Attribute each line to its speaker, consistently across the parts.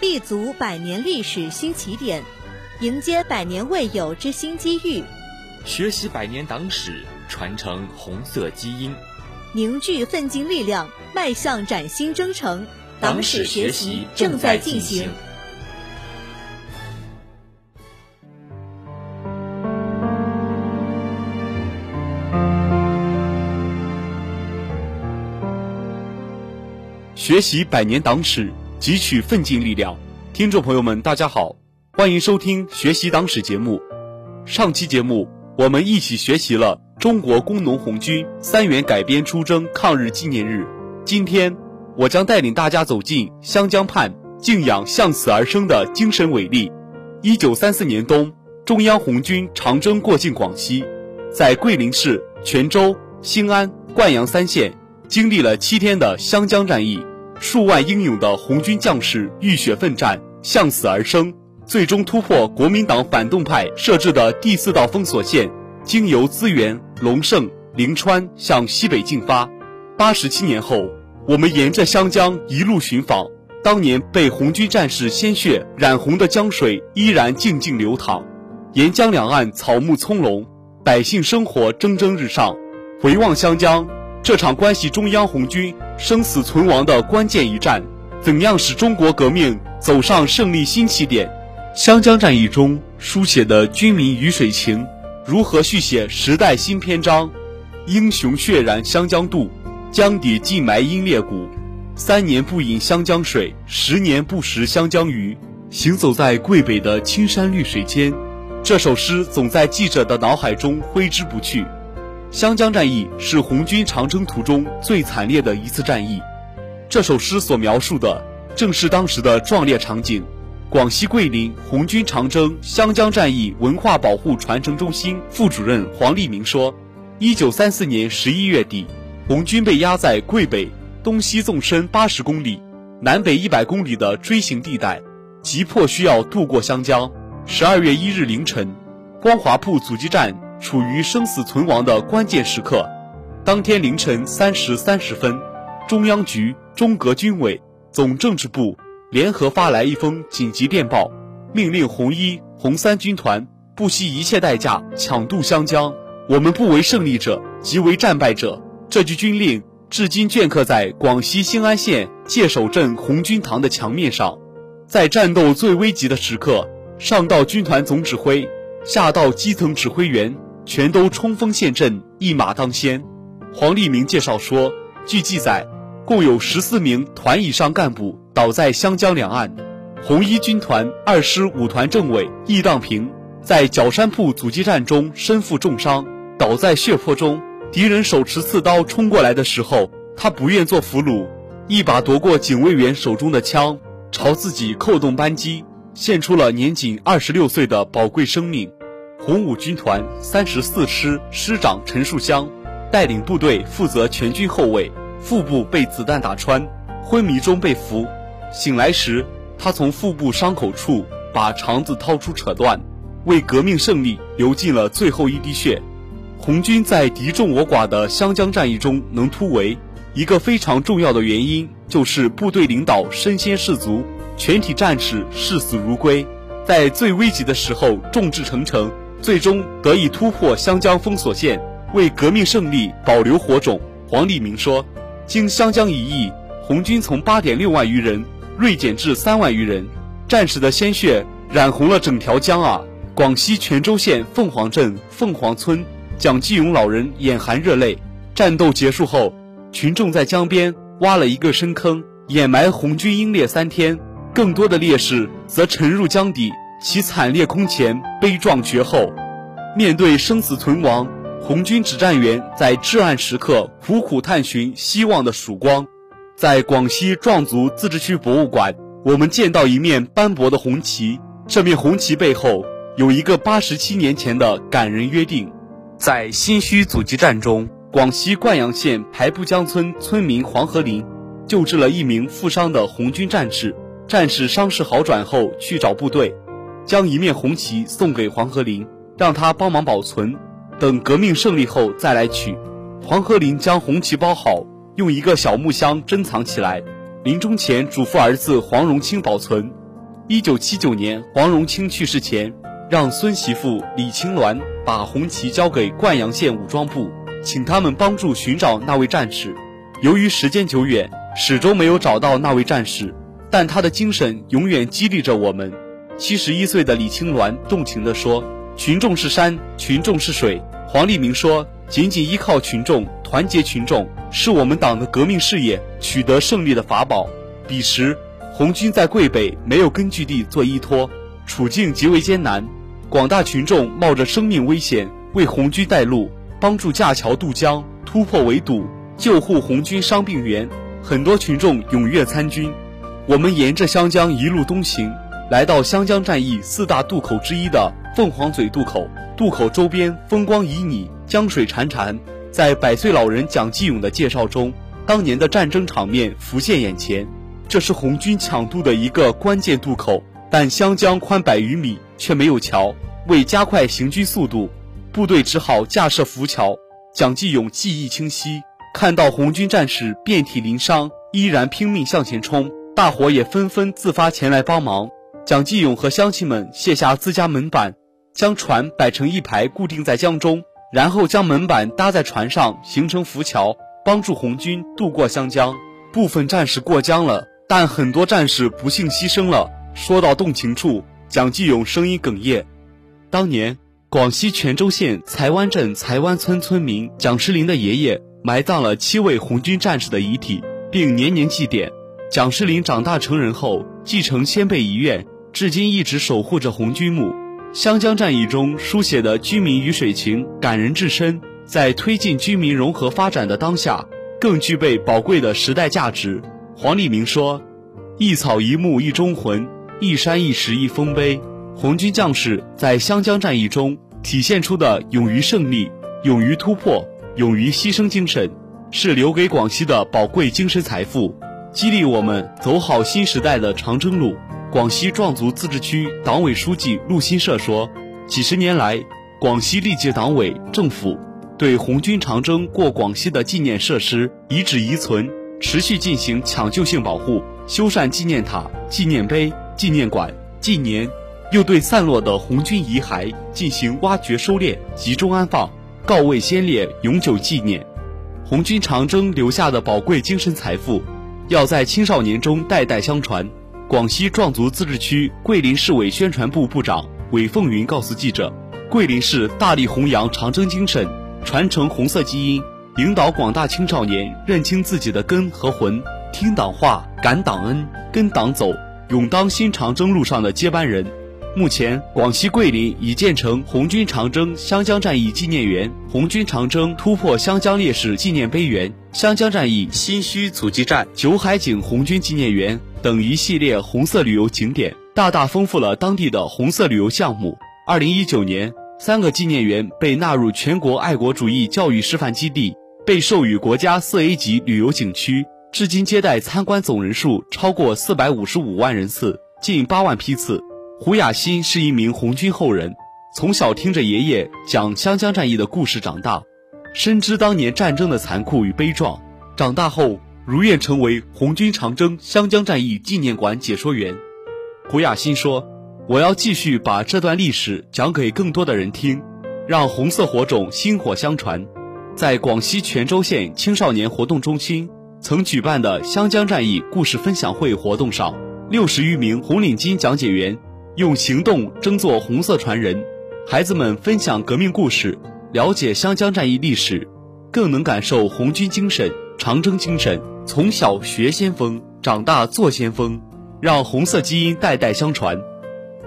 Speaker 1: 立足百年历史新起点，迎接百年未有之新机遇，
Speaker 2: 学习百年党史，传承红色基因，
Speaker 1: 凝聚奋进力量，迈向崭新征程。党史学习正在进行。
Speaker 3: 学习百年党史，汲取奋进力量。听众朋友们，大家好，欢迎收听《学习党史》节目。上期节目，我们一起学习了中国工农红军三元改编出征抗日纪念日。今天，我将带领大家走进湘江畔，敬仰向死而生的精神伟力。一九三四年冬，中央红军长征过境广西，在桂林市、泉州、兴安、灌阳三县，经历了七天的湘江战役。数万英勇的红军将士浴血奋战，向死而生，最终突破国民党反动派设置的第四道封锁线，经由资源、龙胜、临川向西北进发。八十七年后，我们沿着湘江一路寻访，当年被红军战士鲜血染红的江水依然静静流淌，沿江两岸草木葱茏，百姓生活蒸蒸日上。回望湘江。这场关系中央红军生死存亡的关键一战，怎样使中国革命走上胜利新起点？湘江战役中书写的军民鱼水情，如何续写时代新篇章？英雄血染湘江渡，江底尽埋英烈骨。三年不饮湘江水，十年不食湘江鱼。行走在桂北的青山绿水间，这首诗总在记者的脑海中挥之不去。湘江战役是红军长征途中最惨烈的一次战役，这首诗所描述的正是当时的壮烈场景。广西桂林红军长征湘江战役文化保护传承中心副主任黄立明说：“一九三四年十一月底，红军被压在桂北东西纵深八十公里、南北一百公里的锥形地带，急迫需要渡过湘江。十二月一日凌晨，光华铺阻击战。”处于生死存亡的关键时刻，当天凌晨三时三十分，中央局、中革军委、总政治部联合发来一封紧急电报，命令红一、红三军团不惜一切代价抢渡湘江。我们不为胜利者，即为战败者。这句军令至今镌刻在广西兴安县界首镇红军堂的墙面上。在战斗最危急的时刻，上到军团总指挥，下到基层指挥员。全都冲锋陷阵，一马当先。黄立明介绍说，据记载，共有十四名团以上干部倒在湘江两岸。红一军团二师五团政委易荡平在角山铺阻击战中身负重伤，倒在血泊中。敌人手持刺刀冲过来的时候，他不愿做俘虏，一把夺过警卫员手中的枪，朝自己扣动扳机，献出了年仅二十六岁的宝贵生命。红五军团三十四师师长陈树湘带领部队负责全军后卫，腹部被子弹打穿，昏迷中被俘。醒来时，他从腹部伤口处把肠子掏出扯断，为革命胜利流尽了最后一滴血。红军在敌众我寡的湘江战役中能突围，一个非常重要的原因就是部队领导身先士卒，全体战士视死如归，在最危急的时候众志成城。最终得以突破湘江封锁线，为革命胜利保留火种。黄立明说：“经湘江一役，红军从八点六万余人锐减至三万余人，战士的鲜血染红了整条江啊！”广西全州县凤凰镇凤凰村蒋继勇老人眼含热泪。战斗结束后，群众在江边挖了一个深坑，掩埋红军英烈三天，更多的烈士则沉入江底。其惨烈空前，悲壮绝后。面对生死存亡，红军指战员在至暗时刻苦苦探寻希望的曙光。在广西壮族自治区博物馆，我们见到一面斑驳的红旗，这面红旗背后有一个八十七年前的感人约定。在新圩阻击战中，广西灌阳县排布江村村民黄和林救治了一名负伤的红军战士，战士伤势好转后去找部队。将一面红旗送给黄河林，让他帮忙保存，等革命胜利后再来取。黄河林将红旗包好，用一个小木箱珍藏起来。临终前嘱咐儿子黄荣清保存。一九七九年，黄荣清去世前，让孙媳妇李青鸾把红旗交给灌阳县武装部，请他们帮助寻找那位战士。由于时间久远，始终没有找到那位战士，但他的精神永远激励着我们。七十一岁的李青鸾动情地说：“群众是山，群众是水。”黄立明说：“仅仅依靠群众，团结群众，是我们党的革命事业取得胜利的法宝。”彼时。红军在桂北没有根据地做依托，处境极为艰难。广大群众冒着生命危险为红军带路，帮助架桥渡江、突破围堵、救护红军伤病员。很多群众踊跃参军。我们沿着湘江一路东行，来到湘江战役四大渡口之一的凤凰嘴渡口。渡口周边风光旖旎，江水潺潺。在百岁老人蒋继勇的介绍中，当年的战争场面浮现眼前。这是红军抢渡的一个关键渡口，但湘江宽百余米，却没有桥。为加快行军速度，部队只好架设浮桥。蒋继勇记忆清晰，看到红军战士遍体鳞伤，依然拼命向前冲，大伙也纷纷自发前来帮忙。蒋继勇和乡亲们卸下自家门板，将船摆成一排，固定在江中，然后将门板搭在船上，形成浮桥，帮助红军渡过湘江。部分战士过江了。但很多战士不幸牺牲了。说到动情处，蒋继勇声音哽咽。当年，广西全州县才湾镇才湾村村民蒋世林的爷爷埋葬了七位红军战士的遗体，并年年祭奠。蒋世林长大成人后，继承先辈遗愿，至今一直守护着红军墓。湘江战役中书写的军民鱼水情感人至深，在推进军民融合发展的当下，更具备宝贵的时代价值。黄立明说：“一草一木一忠魂，一山一石一丰碑。红军将士在湘江战役中体现出的勇于胜利、勇于突破、勇于牺牲精神，是留给广西的宝贵精神财富，激励我们走好新时代的长征路。”广西壮族自治区党委书记陆新社说：“几十年来，广西历届党委政府对红军长征过广西的纪念设施、遗址遗存。”持续进行抢救性保护，修缮纪念塔、纪念碑、纪念馆。近年，又对散落的红军遗骸进行挖掘、收敛、集中安放，告慰先烈，永久纪念。红军长征留下的宝贵精神财富，要在青少年中代代相传。广西壮族自治区桂林市委宣传部部长韦凤云告诉记者：“桂林市大力弘扬长征精神，传承红色基因。”引导广大青少年认清自己的根和魂，听党话，感党恩，跟党走，勇当新长征路上的接班人。目前，广西桂林已建成红军长征湘江战役纪念园、红军长征突破湘江烈士纪念碑园、湘江战役新圩阻击战、九海井红军纪念园等一系列红色旅游景点，大大丰富了当地的红色旅游项目。二零一九年，三个纪念园被纳入全国爱国主义教育示范基地。被授予国家四 A 级旅游景区，至今接待参观总人数超过四百五十五万人次，近八万批次。胡雅欣是一名红军后人，从小听着爷爷讲湘江战役的故事长大，深知当年战争的残酷与悲壮。长大后如愿成为红军长征湘江战役纪念馆解说员。胡雅欣说：“我要继续把这段历史讲给更多的人听，让红色火种薪火相传。”在广西全州县青少年活动中心曾举办的湘江战役故事分享会活动上，六十余名红领巾讲解员用行动争做红色传人，孩子们分享革命故事，了解湘江战役历史，更能感受红军精神、长征精神。从小学先锋，长大做先锋，让红色基因代代相传。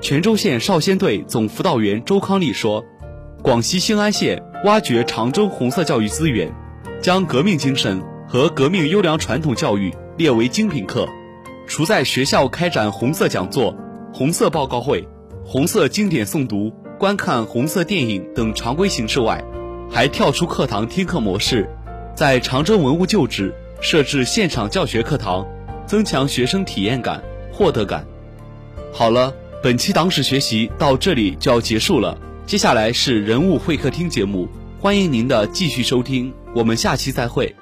Speaker 3: 全州县少先队总辅导员周康丽说。广西兴安县挖掘长征红色教育资源，将革命精神和革命优良传统教育列为精品课。除在学校开展红色讲座、红色报告会、红色经典诵读、观看红色电影等常规形式外，还跳出课堂听课模式，在长征文物旧址设置现场教学课堂，增强学生体验感、获得感。好了，本期党史学习到这里就要结束了。接下来是人物会客厅节目，欢迎您的继续收听，我们下期再会。